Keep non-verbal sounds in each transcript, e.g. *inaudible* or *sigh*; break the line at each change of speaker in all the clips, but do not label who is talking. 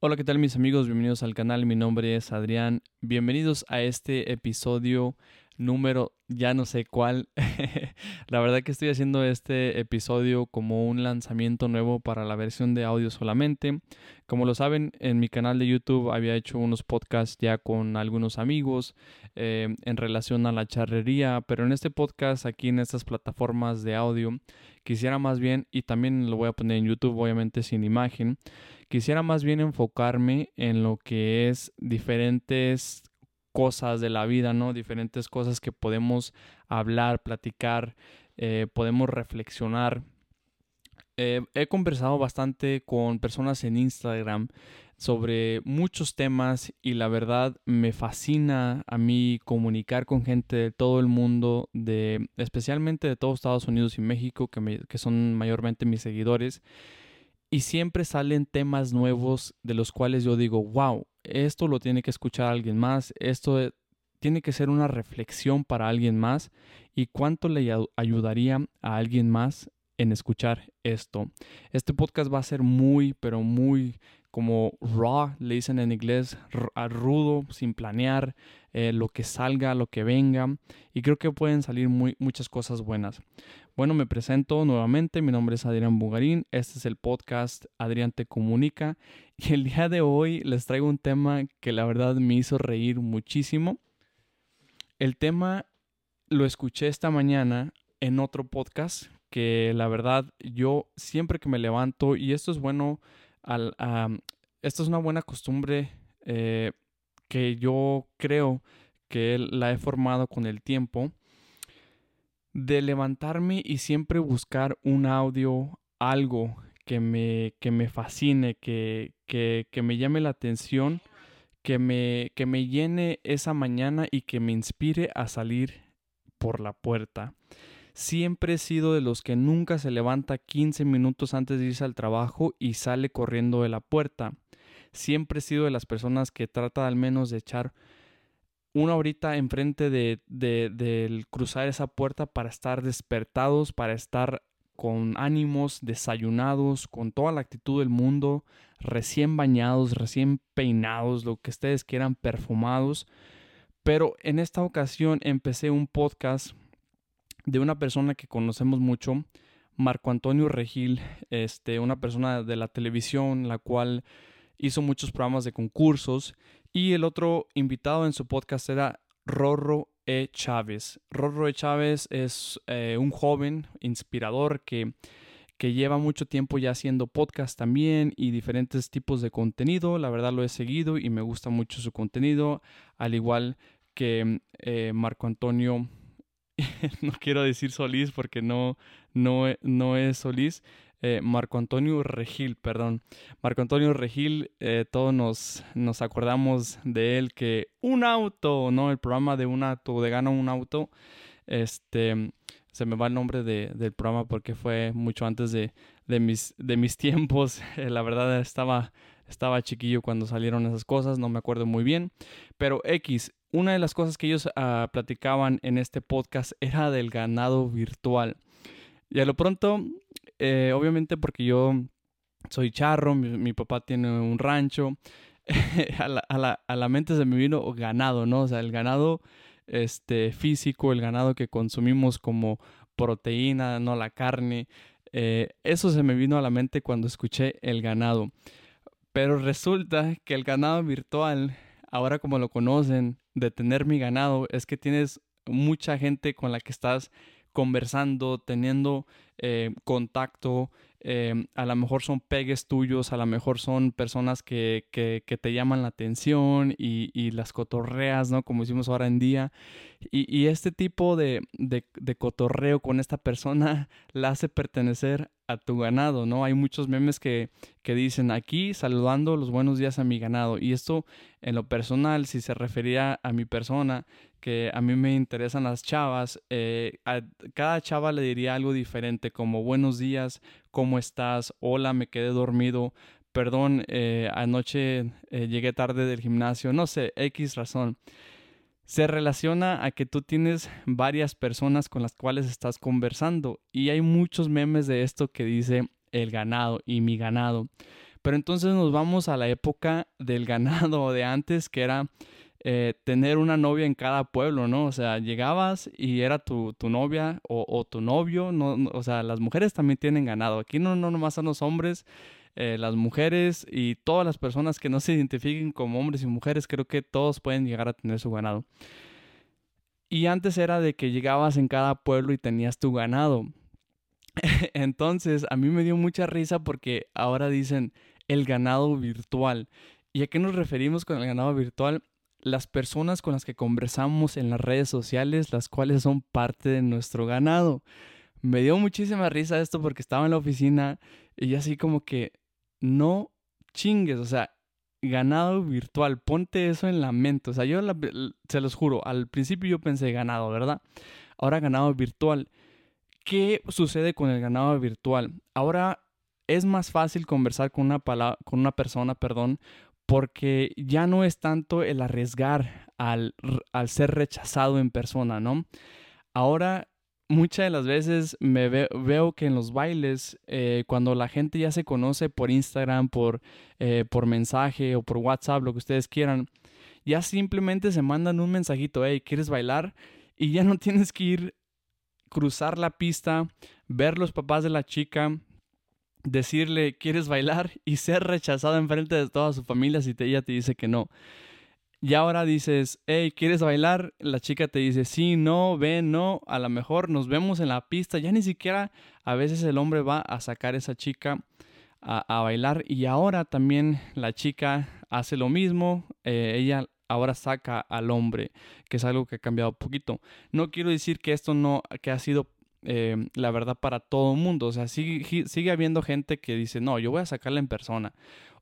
Hola, ¿qué tal mis amigos? Bienvenidos al canal, mi nombre es Adrián. Bienvenidos a este episodio número ya no sé cuál. *laughs* la verdad que estoy haciendo este episodio como un lanzamiento nuevo para la versión de audio solamente. Como lo saben, en mi canal de YouTube había hecho unos podcasts ya con algunos amigos eh, en relación a la charrería, pero en este podcast aquí en estas plataformas de audio quisiera más bien, y también lo voy a poner en YouTube obviamente sin imagen, quisiera más bien enfocarme en lo que es diferentes cosas de la vida, ¿no? Diferentes cosas que podemos hablar, platicar, eh, podemos reflexionar. Eh, he conversado bastante con personas en Instagram sobre muchos temas y la verdad me fascina a mí comunicar con gente de todo el mundo, de, especialmente de todos Estados Unidos y México, que, que son mayormente mis seguidores. Y siempre salen temas nuevos de los cuales yo digo, wow, esto lo tiene que escuchar alguien más, esto tiene que ser una reflexión para alguien más y cuánto le ayudaría a alguien más en escuchar esto. Este podcast va a ser muy, pero muy como raw, le dicen en inglés, rudo, sin planear, eh, lo que salga, lo que venga, y creo que pueden salir muy, muchas cosas buenas. Bueno, me presento nuevamente, mi nombre es Adrián Bugarín, este es el podcast Adrián Te Comunica, y el día de hoy les traigo un tema que la verdad me hizo reír muchísimo. El tema lo escuché esta mañana en otro podcast que la verdad yo siempre que me levanto, y esto es bueno al, esto es una buena costumbre eh, que yo creo que la he formado con el tiempo de levantarme y siempre buscar un audio, algo que me, que me fascine, que, que, que me llame la atención, que me, que me llene esa mañana y que me inspire a salir por la puerta. Siempre he sido de los que nunca se levanta 15 minutos antes de irse al trabajo y sale corriendo de la puerta. Siempre he sido de las personas que trata al menos de echar una horita enfrente de, cruzar esa puerta para estar despertados, para estar con ánimos, desayunados, con toda la actitud del mundo, recién bañados, recién peinados, lo que ustedes quieran, perfumados. Pero en esta ocasión empecé un podcast de una persona que conocemos mucho, Marco Antonio Regil, este, una persona de la televisión, la cual hizo muchos programas de concursos, y el otro invitado en su podcast era Rorro E. Chávez. Rorro E. Chávez es eh, un joven inspirador que, que lleva mucho tiempo ya haciendo podcast también y diferentes tipos de contenido. La verdad lo he seguido y me gusta mucho su contenido, al igual que eh, Marco Antonio *laughs* no quiero decir Solís porque no, no, no es Solís, eh, Marco Antonio Regil, perdón. Marco Antonio Regil, eh, todos nos, nos acordamos de él que un auto, ¿no? El programa de un auto, de gana un auto, este, se me va el nombre de, del programa porque fue mucho antes de, de, mis, de mis *laughs* tiempos. Eh, la verdad estaba, estaba chiquillo cuando salieron esas cosas, no me acuerdo muy bien. Pero X, una de las cosas que ellos ah, platicaban en este podcast era del ganado virtual. Y a lo pronto, eh, obviamente porque yo soy charro, mi, papá tiene un rancho, *laughs* a, la, a, la, a, la, mente se me vino ganado, ¿no? O sea, el ganado este, físico, el ganado que consumimos como proteína, no la carne. Eh, eso se me vino a la mente cuando escuché el ganado. Pero resulta que el ganado virtual, ahora como lo conocen, de tener mi ganado es que tienes mucha gente con la que estás conversando, teniendo eh, contacto, eh, a lo mejor son pegues tuyos, a lo mejor son personas que, que, te llaman la atención y, y, las cotorreas, ¿no? Como decimos ahora en día. Y, y este tipo de, de, de, cotorreo con esta persona *laughs* la hace pertenecer a tu ganado, ¿no? Hay muchos memes que, que dicen aquí saludando los buenos días a mi ganado. Y esto en lo personal, si se refería a mi persona, que a mí me interesan las chavas, eh, a cada chava le diría algo diferente, como buenos días, ¿cómo estás? Hola, me quedé dormido. Perdón, eh, anoche eh, llegué tarde del gimnasio, no sé, X razón se relaciona a que tú tienes varias personas con las cuales estás conversando y hay muchos memes de esto que dice el ganado y mi ganado. Pero entonces nos vamos a la época del *laughs* ganado de antes, que era eh, tener una novia en cada pueblo, ¿no? O sea, llegabas y era tu, tu novia o, tu novio, no, o sea, las mujeres también tienen ganado. Aquí no, no nomás son los hombres, eh, las mujeres y todas las personas que no se identifiquen como hombres y mujeres, creo que todos pueden llegar a tener su ganado. Y antes era de que llegabas en cada pueblo y tenías tu ganado. *laughs* Entonces, a mí me dio mucha risa porque ahora dicen el ganado virtual. ¿Y a qué nos referimos con el ganado virtual? Las personas con las que conversamos en las redes sociales, las cuales son parte de nuestro ganado. Me dio muchísima risa esto porque estaba en la oficina y así como que no chingues, o sea, ganado virtual, ponte eso en la mente. O sea, yo se los juro, al principio yo pensé ganado, ¿verdad? Ahora ganado virtual. ¿Qué sucede con el ganado virtual? Ahora es más fácil conversar con una, con una persona, perdón, porque ya no es tanto el arriesgar al, al ser rechazado en persona, ¿no? Ahora muchas de las veces me veo que en los bailes, eh, cuando la gente ya se conoce por Instagram, por, eh, por mensaje o por WhatsApp, lo que ustedes quieran, ya simplemente se mandan un mensajito, hey, ¿quieres bailar? Y ya no *laughs* tienes que ir cruzar la pista, ver los papás de la chica, decirle, ¿quieres bailar? Y ser rechazado en frente de toda su familia si ella te dice que no. Y ahora dices, hey, ¿quieres bailar? La chica te dice, sí, no, ven, no, a lo mejor nos vemos en la pista. Ya ni siquiera a veces el hombre va a sacar a esa chica a, bailar. Y ahora también la chica hace lo mismo. Eh, ella ahora saca al hombre, que es algo que ha cambiado un poquito. No quiero decir que esto no, que ha sido eh, la verdad para todo el mundo. O sea, sigue, sigue habiendo gente que dice, no, yo voy a sacarla en persona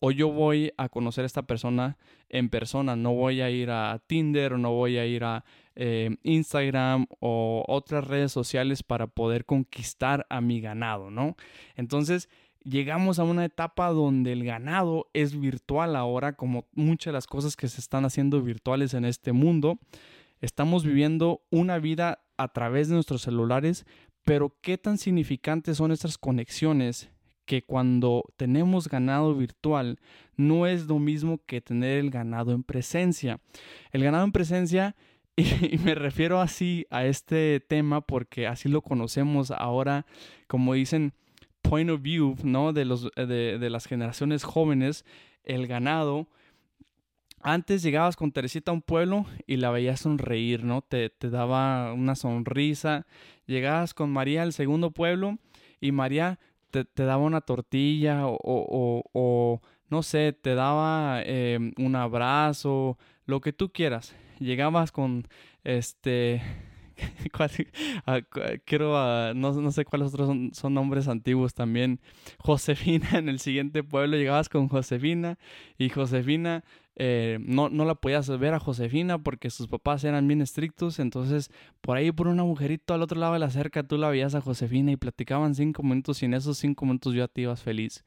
o yo voy a conocer a esta persona en persona, no voy a ir a Tinder o no voy a ir a eh, Instagram o otras redes sociales para poder conquistar a mi ganado, ¿no? Entonces llegamos a una etapa donde el ganado es virtual ahora, como muchas de las cosas que se están haciendo virtuales en este mundo. Estamos viviendo una vida a través de nuestros celulares, pero ¿qué tan significantes son estas conexiones que cuando tenemos ganado virtual no es lo mismo que tener el ganado en presencia. El ganado en presencia, *laughs* y, me refiero así a este tema porque así lo conocemos ahora, como dicen, point of view, ¿no? De, los, de, de las generaciones jóvenes, el ganado. Antes llegabas con Teresita a un pueblo y la veías sonreír, ¿no? Te, daba una sonrisa. Llegabas con María al segundo pueblo y María te, daba una tortilla o, no sé, te daba em, un abrazo, lo que tú quieras. Llegabas con este... *laughs* Ah, quiero, ah, no, no, sé cuáles otros son, nombres antiguos también. Josefina *laughs* en el siguiente pueblo, llegabas con Josefina y Josefina eh, no, no la podías ver a Josefina porque sus papás eran bien estrictos, entonces por ahí por un agujerito al otro lado de la cerca tú la veías a Josefina y platicaban cinco minutos y en esos cinco minutos ya te ibas feliz.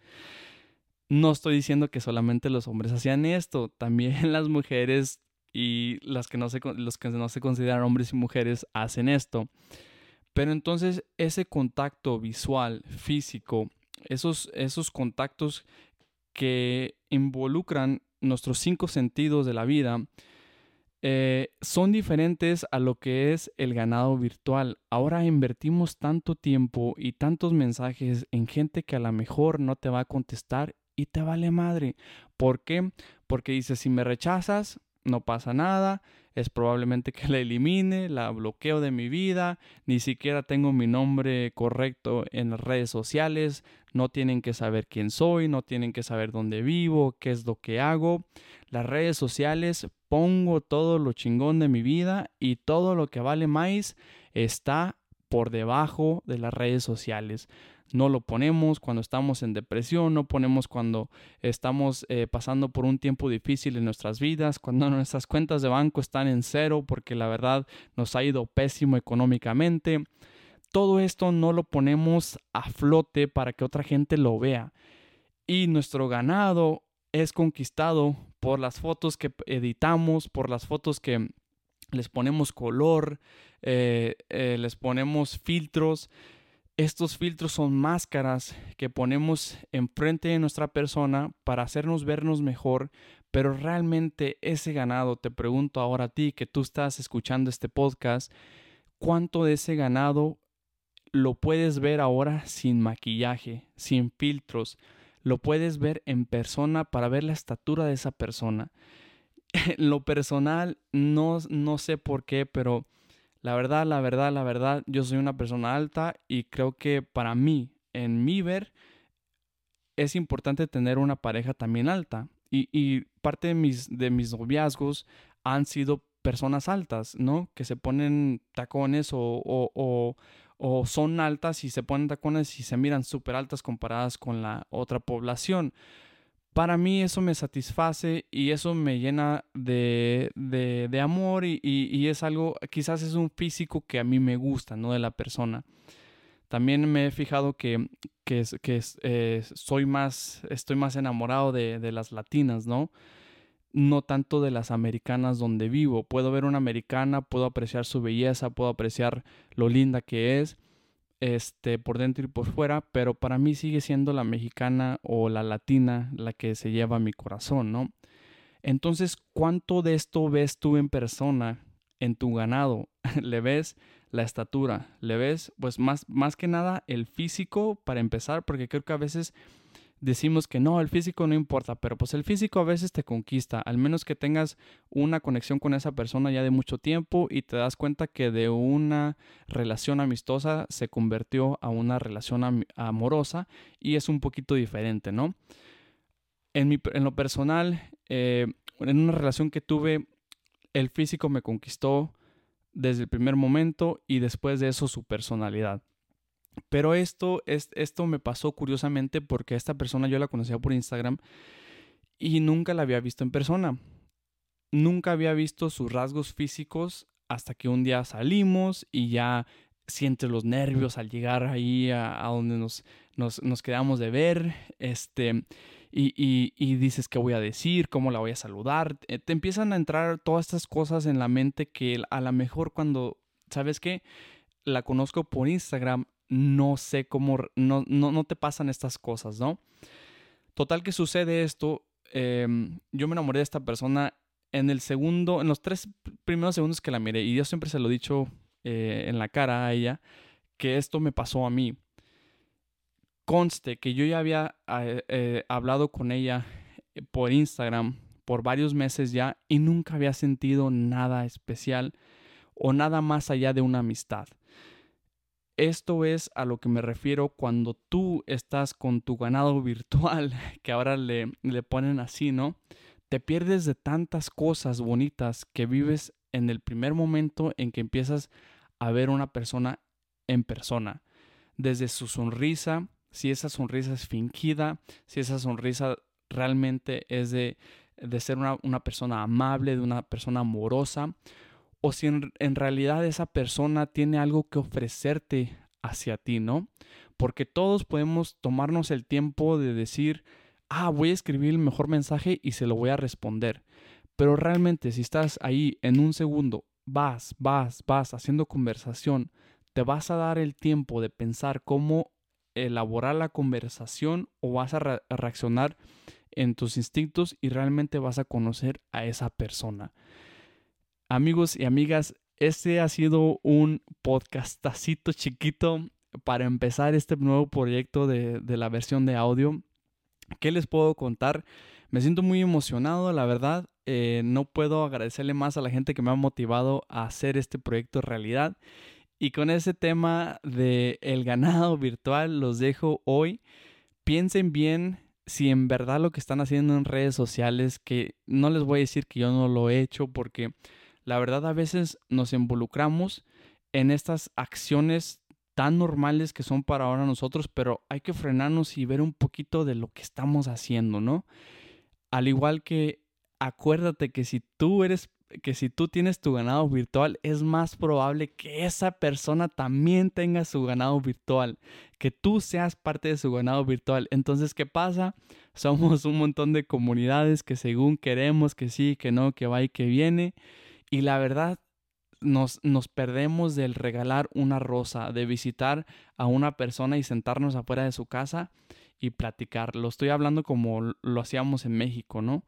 No estoy diciendo que solamente los hombres hacían esto, también *laughs* las mujeres y las que no se, los que no se consideran hombres y mujeres hacen esto. Pero entonces ese contacto visual, físico, esos, esos contactos que involucran nuestros cinco sentidos de la vida, eh, son diferentes a lo que es el ganado virtual. Ahora invertimos tanto tiempo y tantos mensajes en gente que a lo mejor no te va a contestar y te vale madre. ¿Por qué? Porque dice, si me rechazas, no pasa nada, es probablemente que la elimine, la bloqueo de mi vida, ni siquiera tengo mi nombre correcto en las redes sociales, no tienen que saber quién soy, no tienen que saber dónde vivo, qué es lo que hago. Las redes sociales pongo todo lo chingón de mi vida y todo lo que vale más está por debajo de las redes sociales no lo ponemos cuando estamos en depresión, no ponemos cuando estamos eh, pasando por un tiempo difícil en nuestras vidas, cuando *laughs* nuestras cuentas de banco están en cero porque la verdad nos ha ido pésimo económicamente. Todo esto no lo ponemos a flote para que otra gente lo vea. Y nuestro ganado es conquistado por las fotos que editamos, por las fotos que les ponemos color, eh, eh, les ponemos filtros Estos filtros son máscaras que ponemos enfrente de nuestra persona para hacernos vernos mejor, pero realmente ese ganado, te pregunto ahora a ti que tú estás escuchando este podcast, ¿cuánto de ese ganado lo puedes ver ahora sin maquillaje, sin filtros? Lo puedes ver en persona para ver la estatura de esa persona. *laughs* En lo personal, no, no sé por qué, pero la verdad, la verdad, la verdad, yo soy una persona alta y creo que para mí, en mi ver, es importante tener una pareja también alta. Y, parte de mis, de mis noviazgos han sido personas altas, ¿no? Que se ponen tacones o, o, o son altas y se ponen tacones y se miran súper altas comparadas con la otra población para mí eso me satisface y eso me llena de, de, amor y, y, es algo, quizás es un físico que a mí me gusta, ¿no? De la persona. También me he fijado que, que, que eh, soy más, estoy más enamorado de, de las latinas, ¿no? No tanto de las americanas donde vivo. Puedo ver una americana, puedo apreciar su belleza, puedo apreciar lo linda que es, este, por dentro y por fuera, pero para mí sigue siendo la mexicana o la latina la que se lleva mi corazón, ¿no? Entonces, ¿cuánto de esto ves tú en persona en tu ganado? *laughs* ¿Le ves la estatura? ¿Le ves, pues más, más que nada el físico para empezar? Porque creo que a veces decimos que no, el físico no importa, pero pues el físico a veces te conquista, al menos que tengas una conexión con esa persona ya de mucho tiempo y te das cuenta que de una relación amistosa se convirtió a una relación amorosa y es un poquito diferente, ¿no? En, mi, en lo personal, eh, en una relación que tuve, el físico me conquistó desde el primer momento y después de eso su personalidad. Pero esto, es, esto me pasó curiosamente porque esta persona yo la conocía por Instagram y nunca la había visto en persona. Nunca había visto sus rasgos físicos hasta que un día salimos y ya sientes los nervios al llegar ahí a, donde nos, nos, quedamos de ver, este, y, y, dices qué voy a decir, cómo la voy a saludar. Te, te empiezan a entrar todas estas cosas en la mente que a lo mejor cuando, ¿sabes qué? La conozco por Instagram, no sé cómo, no, no, te pasan estas cosas, ¿no? Total que sucede esto, em, yo me enamoré de esta persona en el segundo, en los tres primeros segundos que la miré, y yo siempre se lo he dicho eh, en la cara a ella, que esto me pasó a mí. Conste que yo ya había eh, eh, hablado con ella por Instagram por varios meses ya y nunca había sentido nada especial o nada más allá de una amistad. Esto es a lo que me refiero cuando tú estás con tu ganado *laughs* virtual, que ahora le, le ponen así, ¿no? Te pierdes de tantas cosas bonitas que vives en el primer momento en que empiezas a ver una persona en persona. Desde su sonrisa, si esa sonrisa es fingida, si esa sonrisa realmente es de, de ser una, una, persona amable, de una persona amorosa, o si en, realidad esa persona tiene algo que ofrecerte hacia ti, ¿no? Porque todos podemos tomarnos el tiempo de decir, ah, voy a escribir el mejor mensaje y se lo voy a responder. Pero realmente si estás ahí en un segundo, vas, vas, vas haciendo conversación, te vas a dar el tiempo de pensar cómo elaborar la conversación o vas a reaccionar en tus instintos y realmente vas a conocer a esa persona. Amigos y amigas, este ha sido un podcastacito chiquito para empezar este nuevo proyecto de, la versión de audio. ¿Qué les puedo contar? Me siento muy emocionado, la verdad. Eh, no puedo agradecerle más a la gente que me ha motivado a hacer este proyecto realidad. Y con ese tema de el ganado *laughs* virtual los dejo hoy. Piensen bien si en verdad lo que están haciendo en redes sociales, que no les voy a decir que yo no lo he hecho porque la verdad a veces nos involucramos en estas acciones tan normales que son para ahora nosotros, pero hay que frenarnos y ver un poquito de lo que estamos haciendo, ¿no? Al igual que acuérdate que si tú eres que si tú tienes tu ganado virtual, es más probable que esa persona también tenga su ganado virtual, que tú seas parte de su ganado virtual. Entonces, ¿qué pasa? Somos un montón de comunidades que según queremos que sí, que no, que va y que viene. Y la verdad, nos, nos perdemos del regalar una rosa, de visitar a una persona y sentarnos afuera de su casa y platicar. Lo estoy hablando como lo hacíamos en México, ¿no?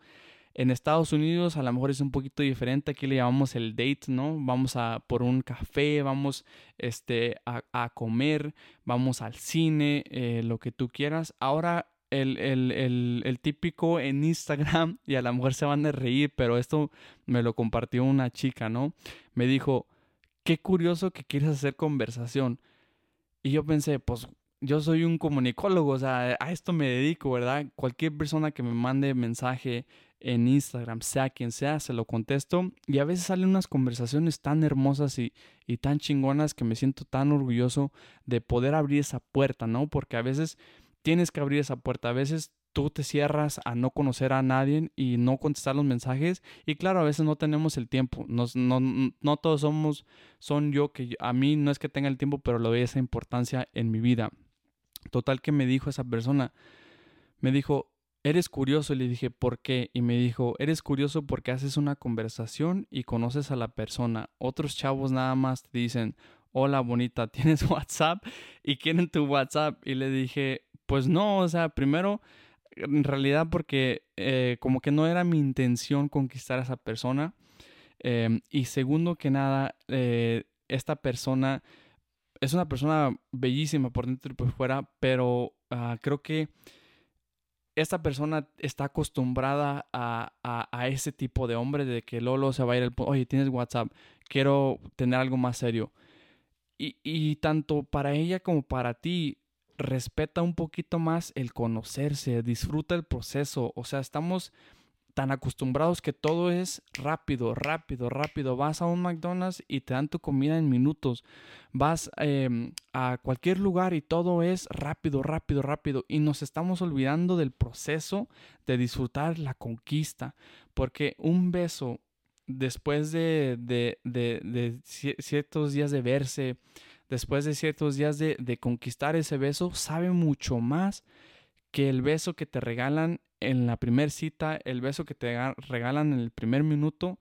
En Estados Unidos a lo mejor es un poquito diferente, aquí le llamamos el date, ¿no? Vamos a por un café, vamos este, a, comer, vamos al cine, eh, lo que tú quieras. Ahora el, el, el, típico en Instagram, y a lo mejor se van a reír, pero esto me lo compartió una chica, ¿no? Me dijo, qué curioso que quieres hacer conversación. Y yo pensé, pues yo soy un comunicólogo, o sea, a esto me dedico, ¿verdad? Cualquier persona que me mande mensaje en Instagram, sea quien sea, se lo contesto. Y a veces salen unas conversaciones tan hermosas y, y tan chingonas que me siento tan orgulloso de poder abrir esa puerta, ¿no? Porque a veces tienes que abrir esa puerta, a veces tú te cierras a no conocer a nadie y no contestar los mensajes. Y claro, a veces no tenemos el tiempo. no, no todos somos, son yo que a mí no es que tenga el tiempo, pero le doy esa importancia en mi vida. Total que me dijo esa persona, me dijo, eres curioso. Y le dije, ¿por qué? Y me dijo, eres curioso porque haces una conversación y conoces a la persona. Otros chavos nada más te dicen, hola bonita, *laughs* ¿tienes WhatsApp? Y quieren tu WhatsApp. Y le dije, pues no, o sea, primero, en realidad porque eh, como que no era mi intención conquistar a esa persona. Em, y segundo que nada, eh, esta persona es una persona bellísima por dentro y por fuera, pero ah, creo que esta persona está acostumbrada a, a, ese tipo de hombre, de que Lolo se va a ir al oye, tienes WhatsApp, quiero tener algo más serio. Y, y tanto para ella como para ti, respeta un poquito más el conocerse, disfruta el proceso. O sea, estamos tan acostumbrados que todo es rápido, rápido, rápido. Vas a un McDonald's y te dan tu comida en minutos. Vas em, a cualquier lugar y todo es rápido, rápido, rápido. Y nos estamos olvidando del proceso de disfrutar la conquista. Porque un beso después de, ciertos días de verse, después de ciertos días de, de conquistar ese beso, sabe mucho más que el beso que te regalan en la primera cita, el beso que te regalan en el primer minuto,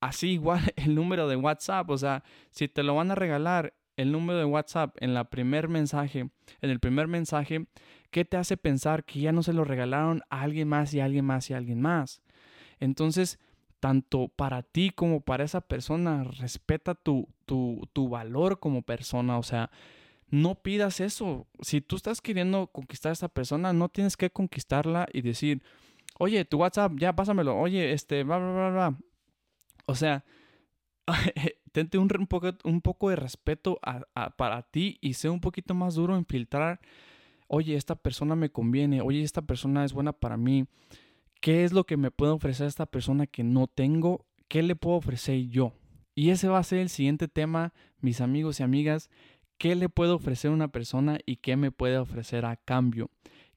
así igual *laughs* el número de WhatsApp, o sea, si te lo van a regalar el número de WhatsApp en la primer mensaje, en el primer mensaje, ¿qué te hace pensar que ya no se lo regalaron a alguien más y alguien más y alguien más? Entonces, tanto para ti como para esa persona, respeta tu, tu, tu valor como persona, o sea, no pidas eso. Si tú estás queriendo conquistar a esa persona, no tienes que conquistarla y decir, oye, tu WhatsApp, ya pásamelo, oye, este, bla, bla, bla. O sea, *laughs* tente un, un, poco, un poco de respeto para ti y sé un poquito más duro en filtrar, oye, esta persona me conviene, oye, esta persona es buena para mí. ¿Qué es lo que me puede ofrecer esta persona que no tengo? ¿Qué le puedo ofrecer yo? Y ese va a ser el siguiente tema, mis amigos y amigas qué le puedo ofrecer a una persona y qué me puede ofrecer a cambio.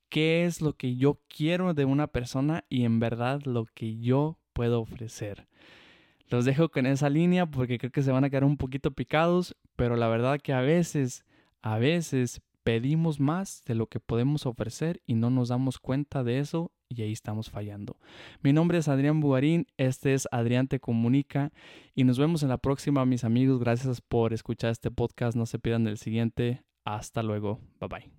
¿Qué es lo que yo quiero de una persona y en verdad lo que yo puedo ofrecer? Los dejo con esa línea porque creo que se van a quedar un poquito picados, pero la verdad que a veces, a veces pedimos más de lo que podemos ofrecer y no nos damos cuenta de eso y ahí estamos fallando. Mi nombre es Adrián Bugarín, este es Adrián Te Comunica y nos vemos en la próxima, mis amigos. Gracias por escuchar este podcast, no se pierdan el siguiente. Hasta luego, bye bye.